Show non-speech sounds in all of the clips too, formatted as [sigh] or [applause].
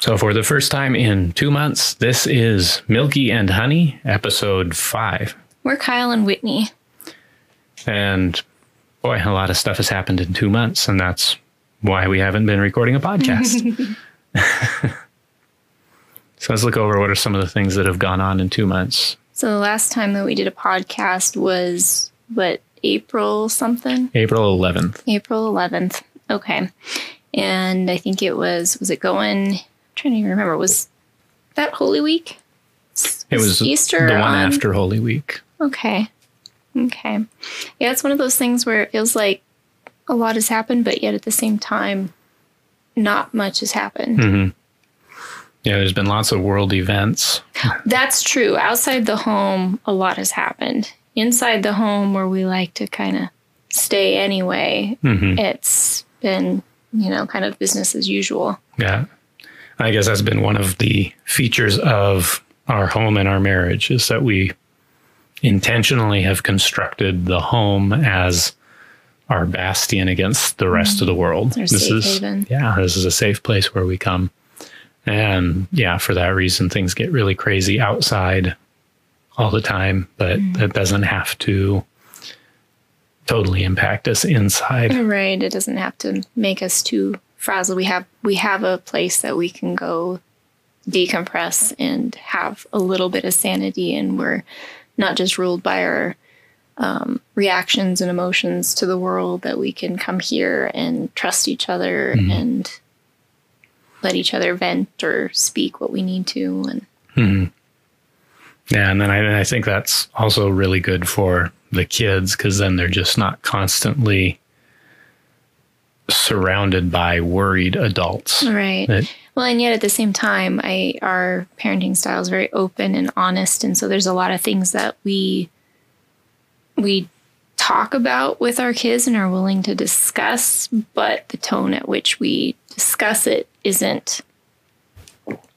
So, for the first time in two months, this is Milky and Honey, episode five. We're Kyle and Whitney. And boy, a lot of stuff has happened in two months, and that's why we haven't been recording a podcast. [laughs] [laughs] so, let's look over what are some of the things that have gone on in two months. So, the last time that we did a podcast was what, April something? April 11th. April 11th. Okay. And I think it was, was it going trying to even remember. Was that Holy Week? It was Easter. The one on... after Holy Week. Okay. Okay. Yeah, it's one of those things where it feels like a lot has happened, but yet at the same time, not much has happened. Mm-hmm. Yeah, there's been lots of world events. That's true. Outside the home, a lot has happened. Inside the home, where we like to kind of stay anyway, mm-hmm. it's been, you know, kind of business as usual. Yeah. I guess that's been one of the features of our home and our marriage is that we intentionally have constructed the home as our bastion against the rest mm. of the world. Our this is haven. yeah, this is a safe place where we come. And yeah, for that reason things get really crazy outside all the time, but mm. it doesn't have to totally impact us inside. Right, it doesn't have to make us too frazzled, we have we have a place that we can go decompress and have a little bit of sanity, and we're not just ruled by our um, reactions and emotions to the world. That we can come here and trust each other mm-hmm. and let each other vent or speak what we need to. And mm-hmm. yeah, and then I, I think that's also really good for the kids because then they're just not constantly surrounded by worried adults. Right. That, well, and yet at the same time, I our parenting style is very open and honest, and so there's a lot of things that we we talk about with our kids and are willing to discuss, but the tone at which we discuss it isn't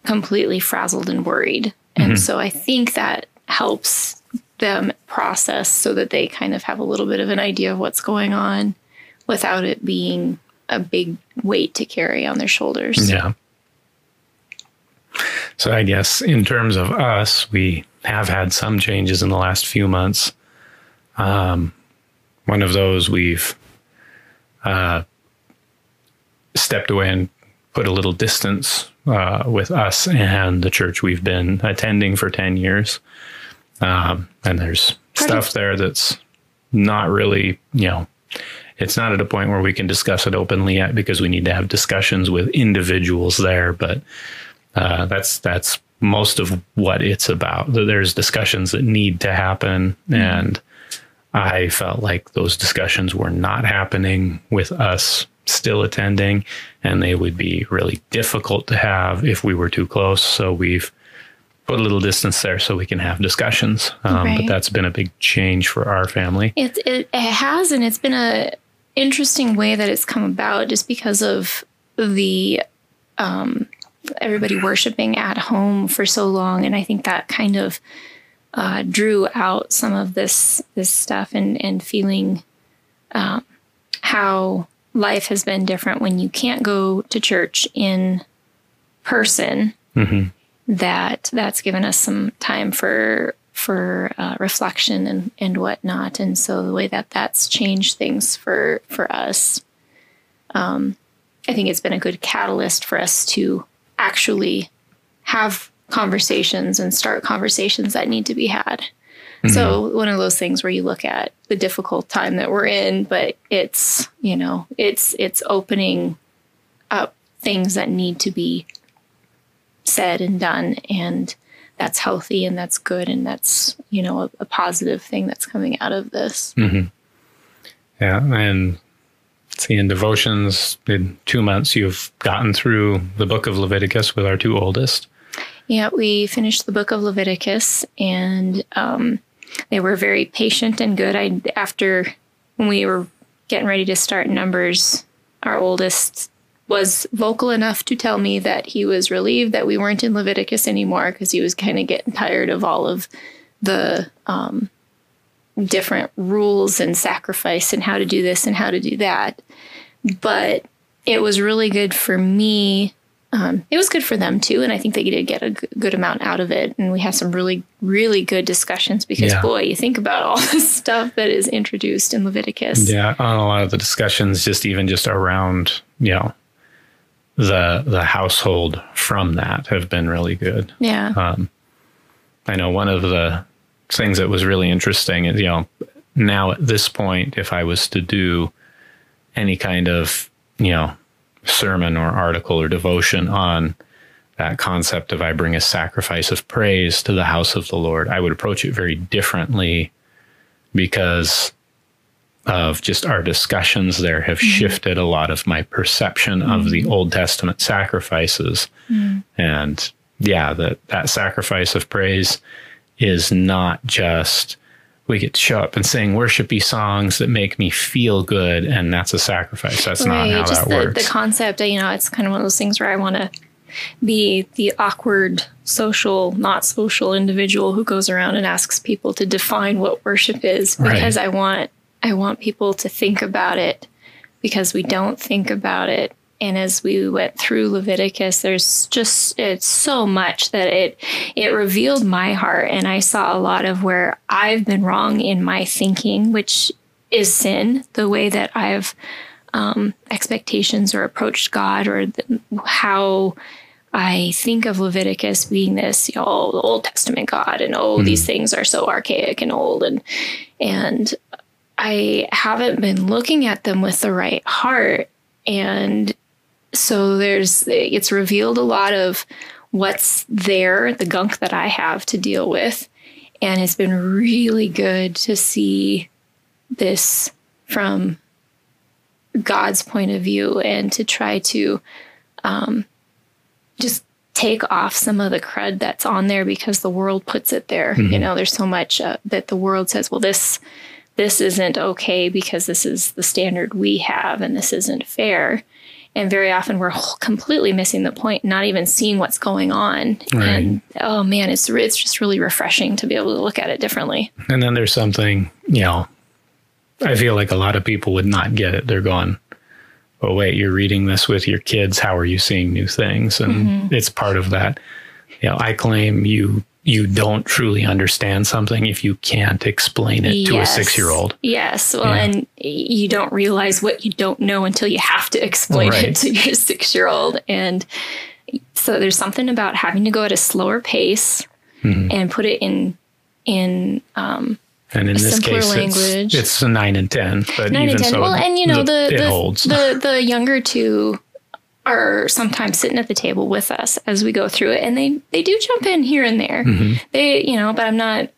completely frazzled and worried. And mm-hmm. so I think that helps them process so that they kind of have a little bit of an idea of what's going on without it being a big weight to carry on their shoulders. Yeah. So I guess in terms of us, we have had some changes in the last few months. Um, one of those we've uh, stepped away and put a little distance uh, with us and the church we've been attending for 10 years. Um, and there's stuff there that's not really, you know, it's not at a point where we can discuss it openly yet because we need to have discussions with individuals there. But uh, that's that's most of what it's about. There's discussions that need to happen, mm-hmm. and I felt like those discussions were not happening with us still attending, and they would be really difficult to have if we were too close. So we've put a little distance there so we can have discussions. Um, right. But that's been a big change for our family. It, it, it has, and it's been a interesting way that it's come about just because of the um, everybody worshiping at home for so long, and I think that kind of uh, drew out some of this this stuff and and feeling um, how life has been different when you can't go to church in person. Mm-hmm. That that's given us some time for for uh, reflection and, and whatnot. And so the way that that's changed things for, for us, um, I think it's been a good catalyst for us to actually have conversations and start conversations that need to be had. Mm-hmm. So one of those things where you look at the difficult time that we're in, but it's, you know, it's, it's opening up things that need to be said and done. And, that's healthy and that's good and that's you know a, a positive thing that's coming out of this. Mm-hmm. yeah and see in devotions in two months you've gotten through the book of leviticus with our two oldest. Yeah we finished the book of leviticus and um, they were very patient and good. I after when we were getting ready to start numbers our oldest was vocal enough to tell me that he was relieved that we weren't in Leviticus anymore because he was kind of getting tired of all of the um, different rules and sacrifice and how to do this and how to do that. But it was really good for me um, it was good for them too. And I think they did get a g- good amount out of it. And we had some really, really good discussions because, Yeah. boy, you think about all [laughs] the stuff that is introduced in Leviticus. Yeah, on a lot of the discussions, just even just around, you know, the the household from that have been really good. Yeah. Um, I know one of the things that was really interesting is, you know, now at this point, if I was to do any kind of, you know, sermon or article or devotion on that concept of I bring a sacrifice of praise to the house of the Lord, I would approach it very differently because of just our discussions there have mm-hmm. shifted a lot of my perception of the mm-hmm. Old Testament sacrifices. Mm-hmm. And yeah, that that sacrifice of praise is not just we get to show up and sing worshipy songs that make me feel good and that's a sacrifice. That's not how just that the, works. the concept, you know, it's kind of one of those things where I want to be the awkward social, not social individual who goes around and asks people to define what worship is Right. because I want I want people to think about it because we don't think about it. And as we went through Leviticus, there's just it's so much that it it revealed my heart and I saw a lot of where I've been wrong in my thinking, which is sin, the way that I've um, expectations or approached God or the, how I think of Leviticus being this, you know, the Old Testament God, and oh, these things are so archaic and old, and and I haven't been looking at them with the right heart, and so there's it's revealed a lot of what's there, the gunk that I have to deal with, and it's been really good to see this from God's point of view and to try to um, just take off some of the crud that's on there because the world puts it there. You know, there's so much uh, that the world says, well, this this isn't okay because this is the standard we have and this isn't fair. And very often we're completely missing the point, not even seeing what's going on. Right. And oh man, it's it's just really refreshing to be able to look at it differently. And then there's something, you know, I feel like a lot of people would not get it. They're going, oh, wait, you're reading this with your kids. How are you seeing new things? And mm-hmm. it's part of that. You know, I claim you you don't truly understand something if you can't explain it to a six year old. Yes. Well, Yeah. and you don't realize what you don't know until you have to explain Right. it to your [laughs] six year old. And so there's something about having to go at a slower pace Mm-hmm. and put it in in um, And in this case, language. it's, it's a nine and 10, but nine even and ten. so, well, and you know the it the, the [laughs] the younger two are sometimes sitting at the table with us as we go through it, and they they do jump in here and there. Mm-hmm. They you know, but I'm not.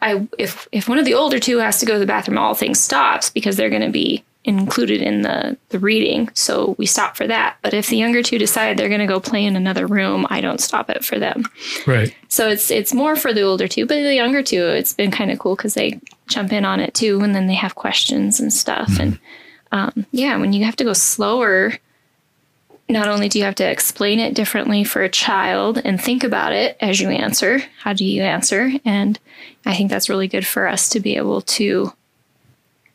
I if if one of the older two has to go to the bathroom, all things stops because they're going to be included in the the reading. So we stop for that. But if the younger two decide they're going to go play in another room, I don't stop it for them. right. So it's it's more for the older two, but the younger two, it's been kind of cool because they jump in on it too, and then they have questions and stuff. And um, yeah, when you have to go slower, not only do you have to explain it differently for a child and think about it as you answer, how do you answer? And I think that's really good for us to be able to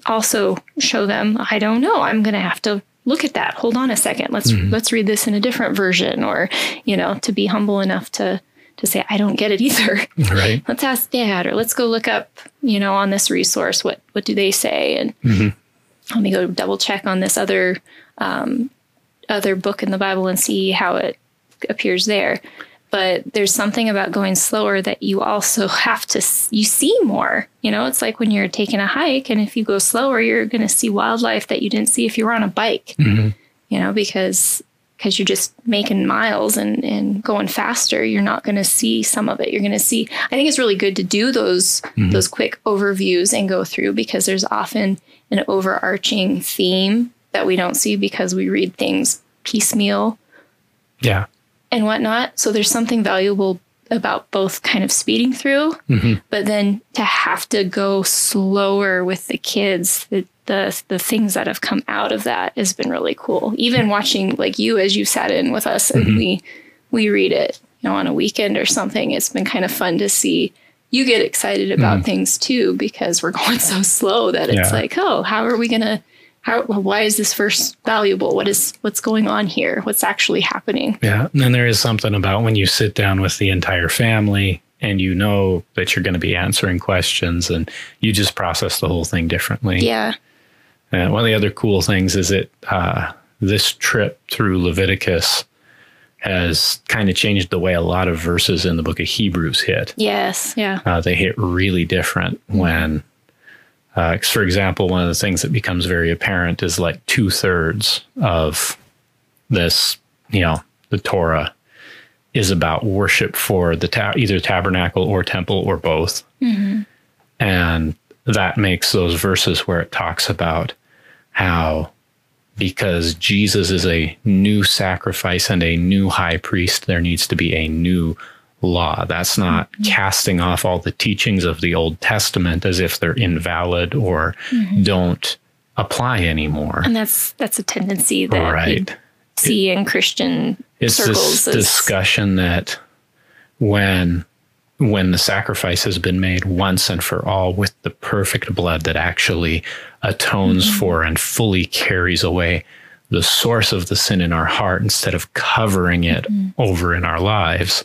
also show them, I don't know, I'm going to have to look at that. Hold on a second. Let's let's read this in a different version or, you know, to be humble enough to to say I don't get it either. [laughs] Right. [laughs] let's ask dad or let's go look up, you know, on this resource what what do they say and let me go double check on this other um, other book in the Bible and see how it appears there. But there's something about going slower that you also [laughs] have to you see more. You know, it's like when you're taking a hike, and if you go slower, you're going to see wildlife that you didn't see if you were on a bike. Mm-hmm. You know, because because you're just making miles and and going faster, you're not going to see some of it. You're going to see. I think it's really good to do those mm-hmm. those quick overviews and go through because there's often an overarching theme that we don't see because we read things piecemeal Yeah. and whatnot. So there's something valuable about both kind of speeding through, mm-hmm. but then to have to go slower with the kids, the, the the things that have come out of that has been really cool. Even watching like you as you sat in with us and mm-hmm. we we read it, you know, on a weekend or something. It's been kind of fun to see you get excited about mm-hmm. things too because we're [laughs] going so slow that it's Yeah. like, oh, how are we gonna how why is this verse valuable? What is what's going on here? What's actually happening? Yeah. And then there is something about when you sit down with the entire family and you know that you're going to be answering questions and you just process the whole thing differently. Yeah. And one of the other cool things is that uh, this trip through Leviticus has kind of changed the way a lot of verses in the book of Hebrews hit. Yes. Yeah. Uh, they hit really different when, uh, for example, one of the things that becomes very apparent is like two thirds of this, you know, the Torah is about worship for the ta- either tabernacle or temple or both. And that makes those verses where it talks about how because Jesus is a new sacrifice and a new high priest, there needs to be a new law. That's not casting off all the teachings of the Old Testament as if they're invalid or don't apply anymore. And that's that's a tendency that you Right. see in Christian It's circles. this as- discussion that when when the sacrifice has been made once and for all with the perfect blood that actually atones Mm-hmm. for and fully carries away the source of the sin in our heart instead of covering it Mm-hmm. over in our lives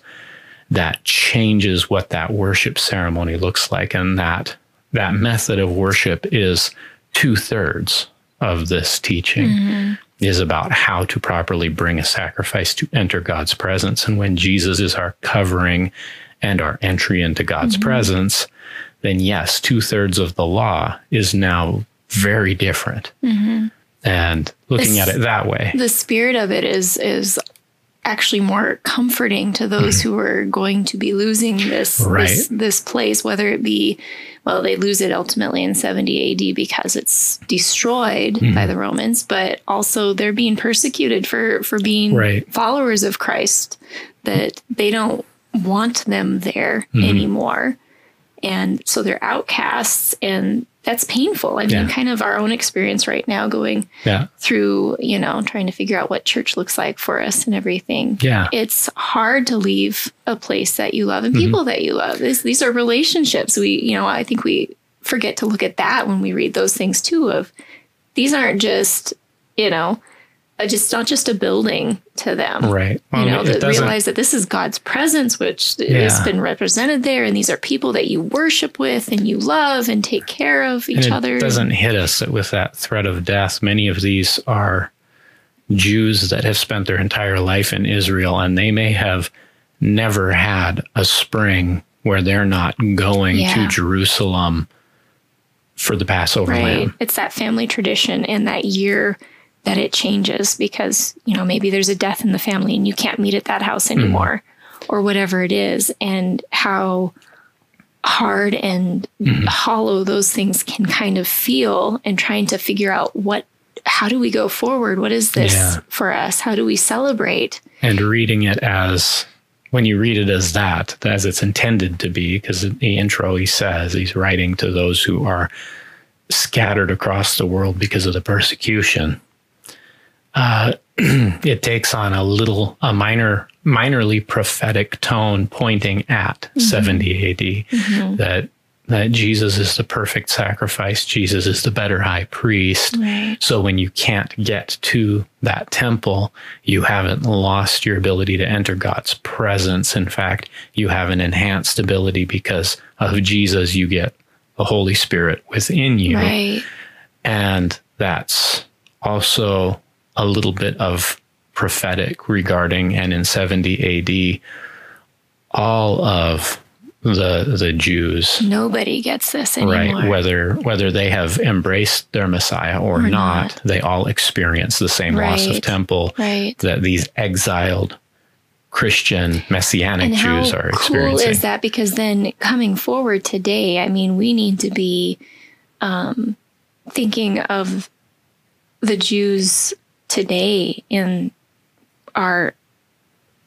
that changes what that worship ceremony looks like and that that method of worship is two-thirds of this teaching Mm-hmm. is about how to properly bring a sacrifice to enter God's presence. And when Jesus is our covering and our entry into God's presence, then yes, two thirds of the law is now very different. And looking at it that way, the spirit of it is is actually more comforting to those who are going to be losing this Mm-hmm. Right. this this place whether it be well they lose it ultimately in 70 AD because it's destroyed Mm-hmm. by the Romans but also they're being persecuted for for being Right. followers of Christ that they don't want them there Mm-hmm. anymore and so they're outcasts and that's painful i mean Yeah. kind of our own experience right now going yeah, through, you know, trying to figure out what church looks like for us and everything. Yeah. It's hard to leave a place that you love and Mm-hmm. people that you love. This, these are relationships. We, you know, I think we forget to look at that when we read those things too of these aren't just, you know, Uh, just not just a building to them. right. You know, realize that this is God's presence, which has been represented there, and these are people that you worship with and you love and take care of each and it other. doesn't hit us with that threat of death. Many of these are Jews that have spent their entire life in Israel, and they may have never had a spring where they're not going Yeah. to Jerusalem for the Passover Right. lamb. It's that family tradition and that year that it changes because, you know, maybe there's a death in the family and you can't meet at that house anymore mm-hmm. or whatever it is. And how hard and mm-hmm. hollow those things can kind of feel and trying to figure out what how do we go forward? What is this Yeah. for us? How do we celebrate? and reading it as when you read it as that, as it's intended to be, because in the intro he says he's writing to those who are scattered across the world because of the persecution. Uh, [clears throat] it takes on a little, a minor, minorly prophetic tone, pointing at 70 AD. That that Jesus is the perfect sacrifice. Jesus is the better high priest. Right. So when you can't get to that temple, you haven't lost your ability to enter God's presence. In fact, you have an enhanced ability because of Jesus. You get the Holy Spirit within you. Right. And that's also a little bit of prophetic regarding, and in 70 AD, all of the the Jews Nobody gets this anymore. right whether whether they have embraced their messiah or, not, not. they all experience the same loss of temple Right. that these exiled christian messianic and jews how are cool is that? Because then coming forward today, I mean, we need to be um, thinking of the Jews today in our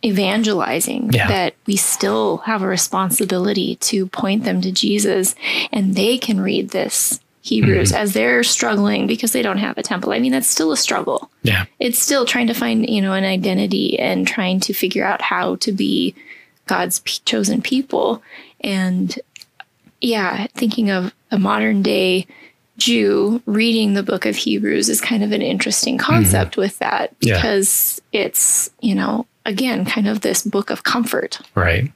evangelizing Yeah. that we still have a responsibility to point them to Jesus and they can read this Hebrews Mm-hmm. as they're struggling because they don't have a temple. I mean, that's still a struggle yeah it's still trying to find you know an identity and trying to figure out how to be god's chosen people and yeah thinking of a modern day Jew reading the book of Hebrews is kind of an interesting concept mm-hmm. with that Yeah. because it's, you know, again, kind of this book of comfort. Right.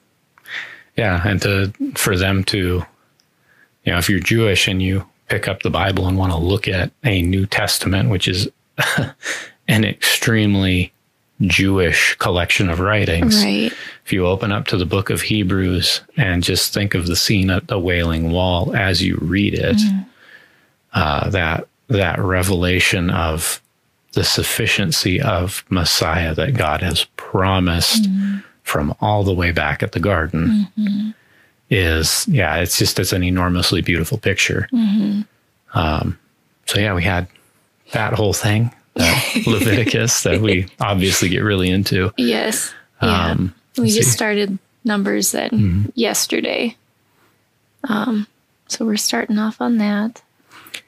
Yeah, and to for them to, you know, if you're Jewish and you pick up the Bible and want to look at a New Testament, which is [laughs] an extremely Jewish collection of writings. Right. If you open up to the book of Hebrews and just think of the scene at the Wailing Wall as you read it, mm. Uh, that that revelation of the sufficiency of Messiah that God has promised from all the way back at the garden is yeah, it's just it's an enormously beautiful picture. Um, so yeah, we had that whole thing, that [laughs] Leviticus that we obviously get really into. Yes. Yeah. Um, we just see. started numbers then yesterday. Um, so we're starting off on that.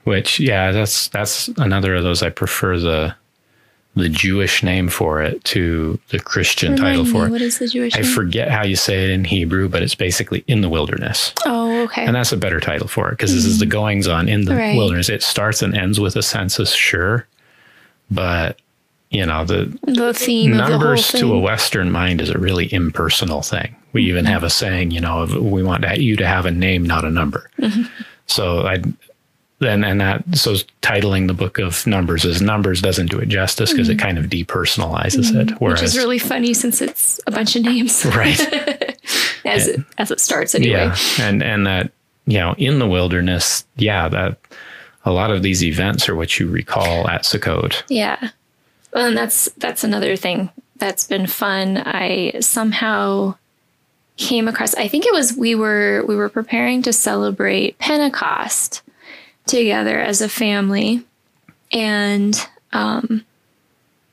Which yeah, that's that's another of those. I prefer the the Jewish name for it to the Christian title for me, it. what is the Jewish I name? forget how you say it in Hebrew, but it's basically in the wilderness. oh, okay. And that's a better title for it because this is the goings on in the Right. wilderness. It starts and ends with a census, sure. But, you know, the the theme of the numbers to a Western mind is a really impersonal thing. We even have a saying, you know, of we want you to have a name, not a number. Mm-hmm. So I then and that so titling the book of numbers as numbers doesn't do it justice because it kind of depersonalizes it. Whereas Mm-hmm. which is really funny since it's a bunch of names [laughs] right. [laughs] as it as it starts anyway. Yeah, and and that you know in the wilderness, yeah, that a lot of these events are what you recall at Sukkot. Yeah. Well, and that's that's another thing that's been fun. I somehow came across I think it was we were we were preparing to celebrate Pentecost together as a family and um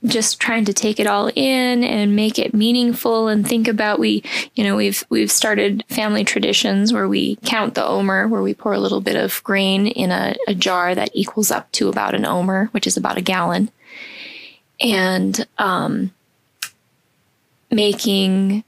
just trying to take it all in and make it meaningful and think about we you know we've we've started family traditions where we count the omer where we pour a little bit of grain in a, a jar that equals up to about an omer which is about a gallon and um, making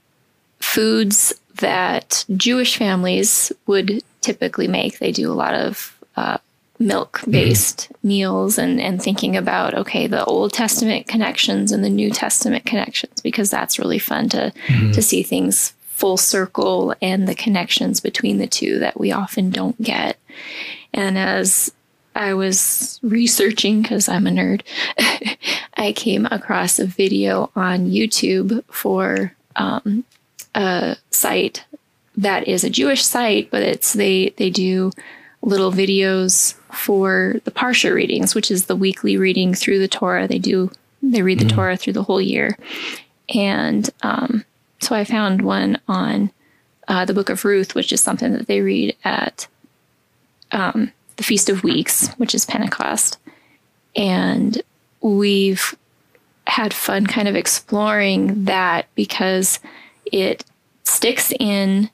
foods that Jewish families would typically make. They do a lot of uh, milk based meals and, and thinking about, okay, the Old Testament connections and the New Testament connections, because that's really fun to, to see things full circle and the connections between the two that we often don't get. And as I was researching, because I'm a nerd, [laughs] I came across a video on YouTube for um, a site that is a Jewish site, but it's they they do little videos for the Parsha readings, which is the weekly reading through the Torah. They do they read the Torah through the whole year, and um, so I found one on uh, the Book of Ruth, which is something that they read at um, the Feast of Weeks, which is Pentecost, and we've had fun kind of exploring that because it sticks in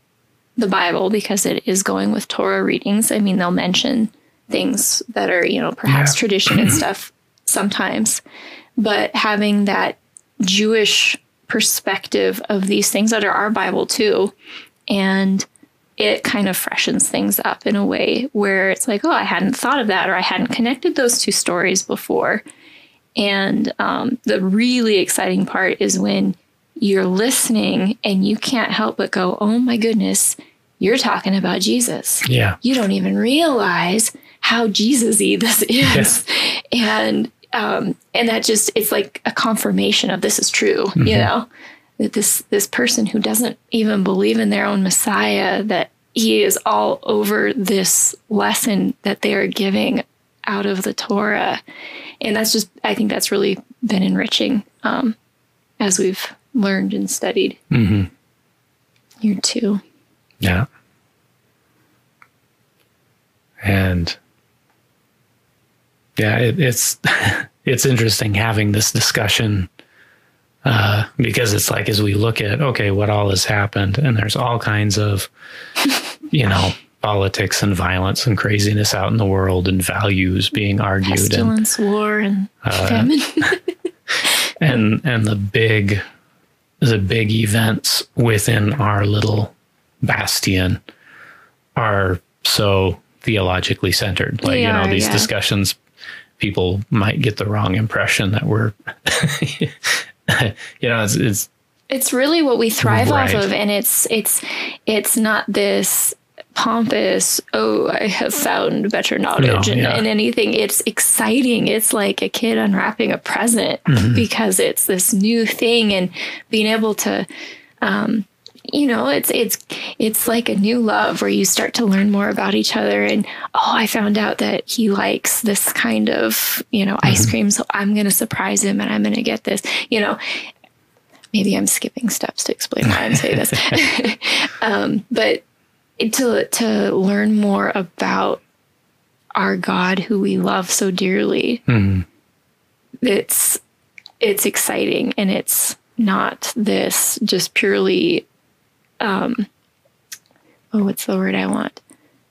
the Bible because it is going with Torah readings. I mean, they'll mention things that are, you know, perhaps Yeah. tradition and stuff sometimes, but having that Jewish perspective of these things that are our Bible too. And it kind of freshens things up in a way where it's like, oh, I hadn't thought of that or I hadn't connected those two stories before. And um, the really exciting part is when you're listening and you can't help but go, oh my goodness, you're talking about Jesus. Yeah. You don't even realize how Jesus y this is. And um, and that just it's like a confirmation of this is true, you know, that this this person who doesn't even believe in their own Messiah, that he is all over this lesson that they are giving out of the Torah. And that's just I think that's really been enriching um, as we've learned and studied hmm here too. Yeah. And yeah, it, it's [laughs] it's interesting having this discussion uh, because it's like as we look at okay, what all has happened, and there's all kinds of [laughs] you know politics and violence and craziness out in the world, and values being argued, and Pestilence, war, and famine. [laughs] and and the big the big events within our little bastion are so theologically centered. Like They you know, are, these yeah. discussions, people might get the wrong impression that we're, [laughs] you know, it's, it's it's really what we thrive off of and it's it's it's not this pompous oh i have found better knowledge No, in, yeah. in anything it's exciting it's like a kid unwrapping a present Mm-hmm. because it's this new thing and being able to um you know it's it's it's like a new love where you start to learn more about each other and oh i found out that he likes this kind of you know ice Mm-hmm. cream so i'm going to surprise him and i'm going to get this you know maybe I'm skipping steps to explain why I'm saying this. [laughs] [laughs] um, but to to learn more about our God, who we love so dearly, Mhm. it's it's exciting, and it's not this just purely, um, oh, what's the word I want?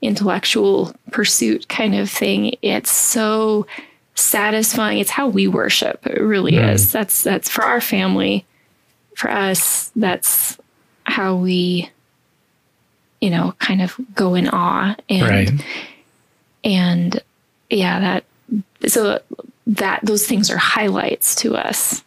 Intellectual pursuit kind of thing. It's so satisfying. It's how we worship. It really is. That's that's for our family for us, that's how we, you know, kind of go in awe and right. and yeah, that so that those things are highlights to us.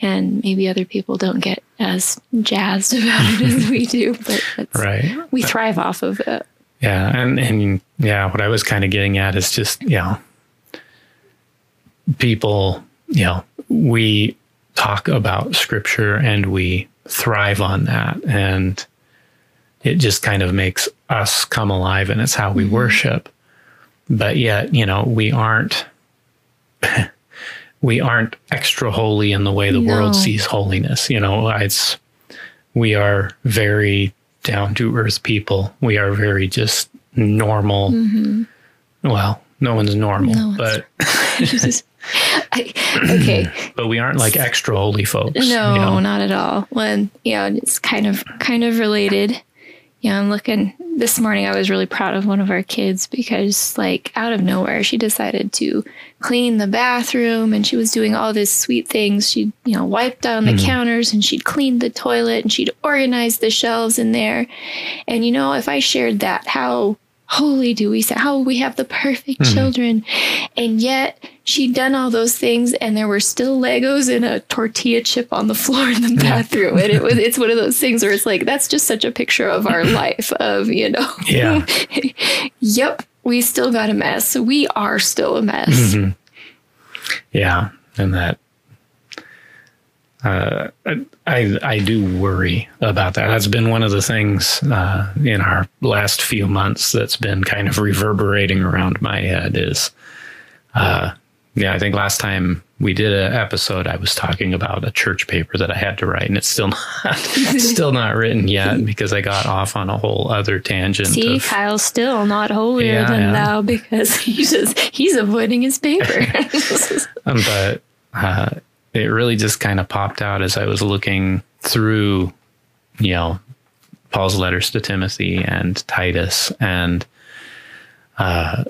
And maybe other people don't get as jazzed [laughs] about it as we do, but Right. we thrive off of it. Yeah, and and yeah, what I was kind of getting at is just you know, people, you know, we talk about scripture and we thrive on that, and it just kind of makes us come alive, and it's how we mm-hmm. worship. But yet, you know, we aren't. [laughs] we aren't extra holy in the way the No. world sees holiness. You know, it's we are very down to earth people. We are very just normal. Mm-hmm. Well, no one's normal, No one's- but [laughs] I, okay, [laughs] but we aren't like extra holy folks. No, you know? not at all. When yeah, it's kind of kind of related. Yeah, I'm looking this morning I was really proud of one of our kids because like out of nowhere she decided to clean the bathroom and she was doing all these sweet things. She, you know, wiped down the hmm. counters and she'd cleaned the toilet and she'd organized the shelves in there. And you know, if I shared that, how holy do we say how we have the perfect children. And yet she'd done all those things and there were still legos and a tortilla chip on the floor in the bathroom. And it was [laughs] it's one of those things where it's like that's just such a picture of our [laughs] life of you know. Yeah. [laughs] yep we still got a mess. We are still a mess. Mm-hmm. Yeah, and that uh, I I do worry about that. That's been one of the things uh, in our last few months that's been kind of reverberating around my head. Is uh, yeah, I think last time we did an episode, I was talking about a church paper that I had to write, and it's still [laughs] not still not written yet [laughs] because I got off on a whole other tangent. See, of, Kyle's still not holier Yeah, than yeah. thou because [laughs] he's just he's avoiding his paper. Um, but uh, it really just kind of popped out as I was looking through, you know, Paul's letters to Timothy and Titus and uh,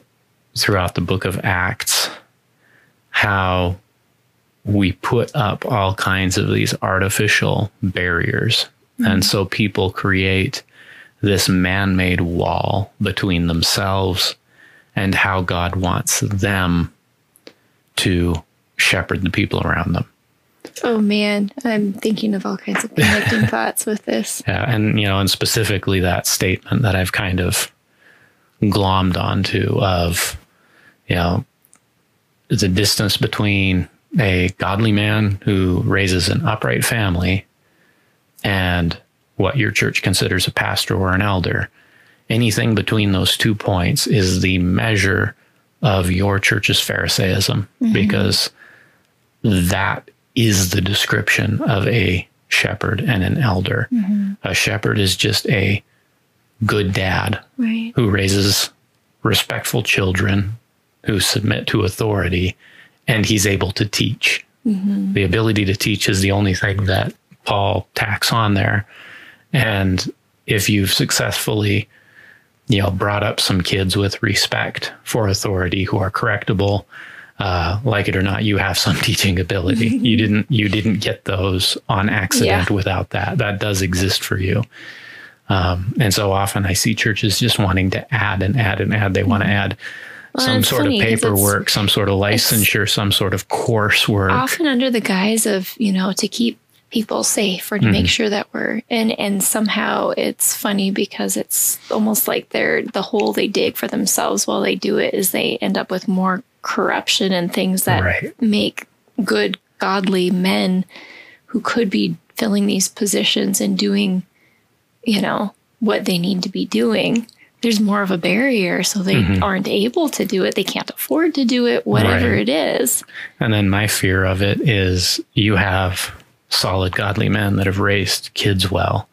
throughout the book of Acts, how we put up all kinds of these artificial barriers. And so people create this man made wall between themselves and how God wants them to shepherd the people around them. oh man, I'm thinking of all kinds of connecting [laughs] thoughts with this. Yeah, and you know, and specifically that statement that I've kind of glommed onto of, you know, the distance between a godly man who raises an upright family and what your church considers a pastor or an elder. Anything between those two points is the measure of your church's Pharisaism mm-hmm. because that is the description of a shepherd and an elder. Mm-hmm. A shepherd is just a good dad Right. who raises respectful children who submit to authority and he's able to teach. Mm-hmm. The ability to teach is the only thing that Paul tacks on there. And if you've successfully, you know, brought up some kids with respect for authority who are correctable, uh, like it or not, you have some [laughs] teaching ability. you [laughs] didn't you didn't get those on accident Yeah. without that. That does exist for you. Um, and so often I see churches just wanting to add and add and add. They want to add Well, some sort funny of paperwork, some sort of licensure, some sort of coursework. often under the guise of you know to keep people safe or to Mm-hmm. make sure that we're and and somehow it's funny because it's almost like they're the hole they dig for themselves while they do it is they end up with more corruption and things that Right. make good godly men who could be filling these positions and doing you know what they need to be doing there's more of a barrier so they aren't able to do it they can't afford to do it whatever Mm-hmm. Right. it is And then my fear of it is you have solid, godly men that have raised kids well,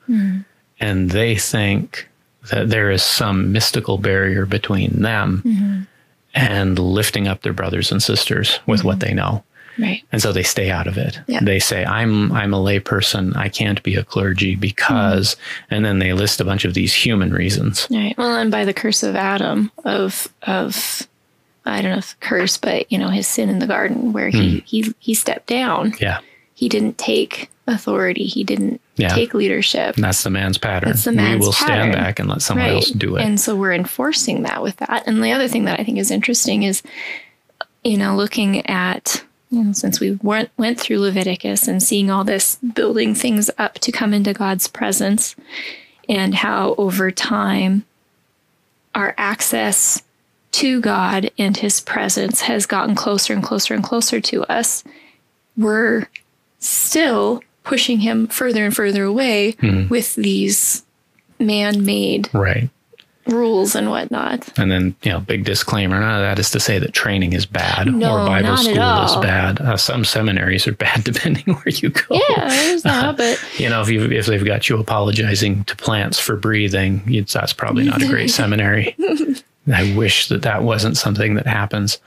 and they think that there is some mystical barrier between them and lifting up their brothers and sisters with what they know. right And so they stay out of it. Yeah. They say, I'm I'm a lay person. I can't be a clergy because and then they list a bunch of these human reasons. Right. Well, and by the curse of Adam, of of I don't know if curse, but you know his sin in the garden, where he hmm. he he stepped down. Yeah. He didn't take authority. He didn't Yeah. take leadership. And that's the man's pattern. That's the man's we will stand back and let someone else do it. And so we're enforcing that with that. And the other thing that I think is interesting is, you know, looking at, you know, since we went, went through Leviticus and seeing all this building things up to come into God's presence and how over time our access to God and his presence has gotten closer and closer and closer to us, we're still pushing him further and further away Hmm. with these man made right. rules and whatnot. And then, you know, big disclaimer none of that is to say that training is bad No, or Bible school is bad. Uh, some seminaries are bad [laughs] depending where you go. Yeah, there's that, but You know, if you if they've got you apologizing to plants for breathing, it's, that's probably not a great [laughs] seminary. I wish that that wasn't something that happens.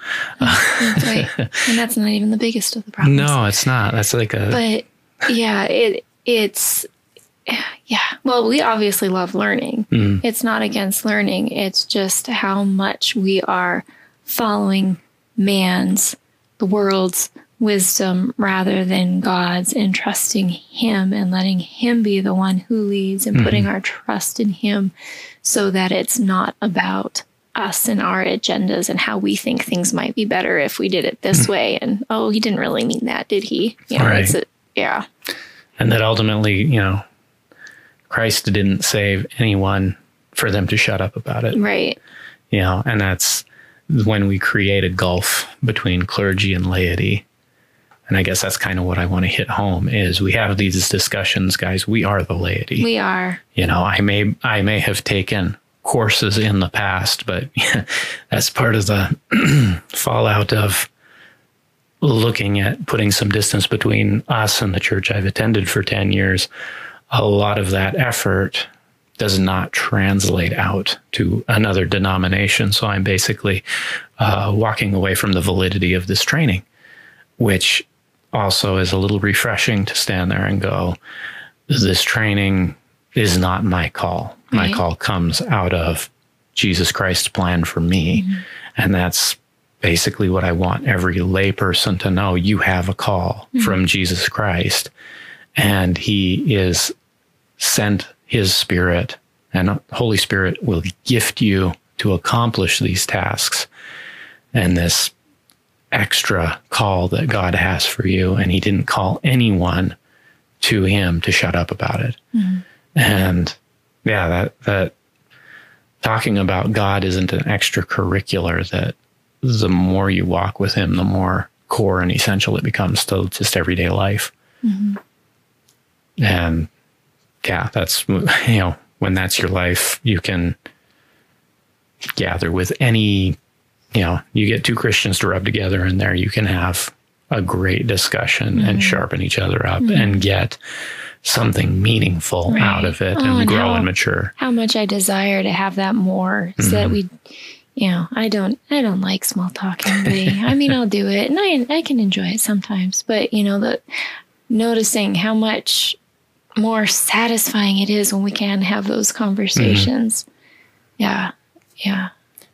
right. and that's not even the biggest of the problems. [laughs] No, it's not. That's like a But yeah, it it's yeah. Well, we obviously love learning. Mm. It's not against learning. It's just how much we are following man's, the world's wisdom rather than God's and trusting him and letting him be the one who leads and putting our trust in him so that it's not about us and our agendas and how we think things might be better if we did it this way and oh he didn't really mean that did he you know Right. it's a, yeah and that ultimately, you know, Christ didn't save anyone for them to shut up about it. right you know, and that's when we create a gulf between clergy and laity. And I guess that's kind of what I want to hit home is we have these discussions, guys. We are the laity. we are you know, I may I may have taken courses in the past, but [laughs] that's part of the [clears throat] fallout of looking at putting some distance between us and the church I've attended for 10 years. A lot of that effort does not translate out to another denomination. So I'm basically uh, walking away from the validity of this training, which also is a little refreshing to stand there and go, this training is not my call. My call comes out of Jesus Christ's plan for me. And that's basically what I want every layperson to know. You have a call mm-hmm. from Jesus Christ, and He is sent His Spirit, and Holy Spirit will gift you to accomplish these tasks. And this extra call that God has for you, and He didn't call anyone to Him to shut up about it. Mm-hmm. And yeah, that that talking about God isn't an extracurricular that the more you walk with him, the more core and essential it becomes to just everyday life. Mm-hmm. And yeah, that's, [laughs] you know, when that's your life, you can gather with any, you know, you get two Christians to rub together in there, you can have a great discussion and mm-hmm. sharpen each other up mm-hmm. and get something meaningful Right. out of it Oh, and and grow how- and mature. how much I desire to have that more so that we you know, I don't I don't like small talk anyway. I mean I'll do it and I I can enjoy it sometimes, but you know, the noticing how much more satisfying it is when we can have those conversations. Yeah. Yeah.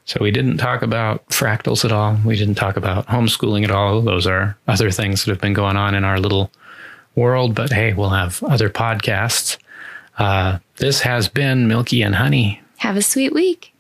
So we didn't talk about fractals at all. We didn't talk about homeschooling at all. Those are other things that have been going on in our little world. But hey, we'll have other podcasts Uh, this has been Milky and Honey. Have a sweet week.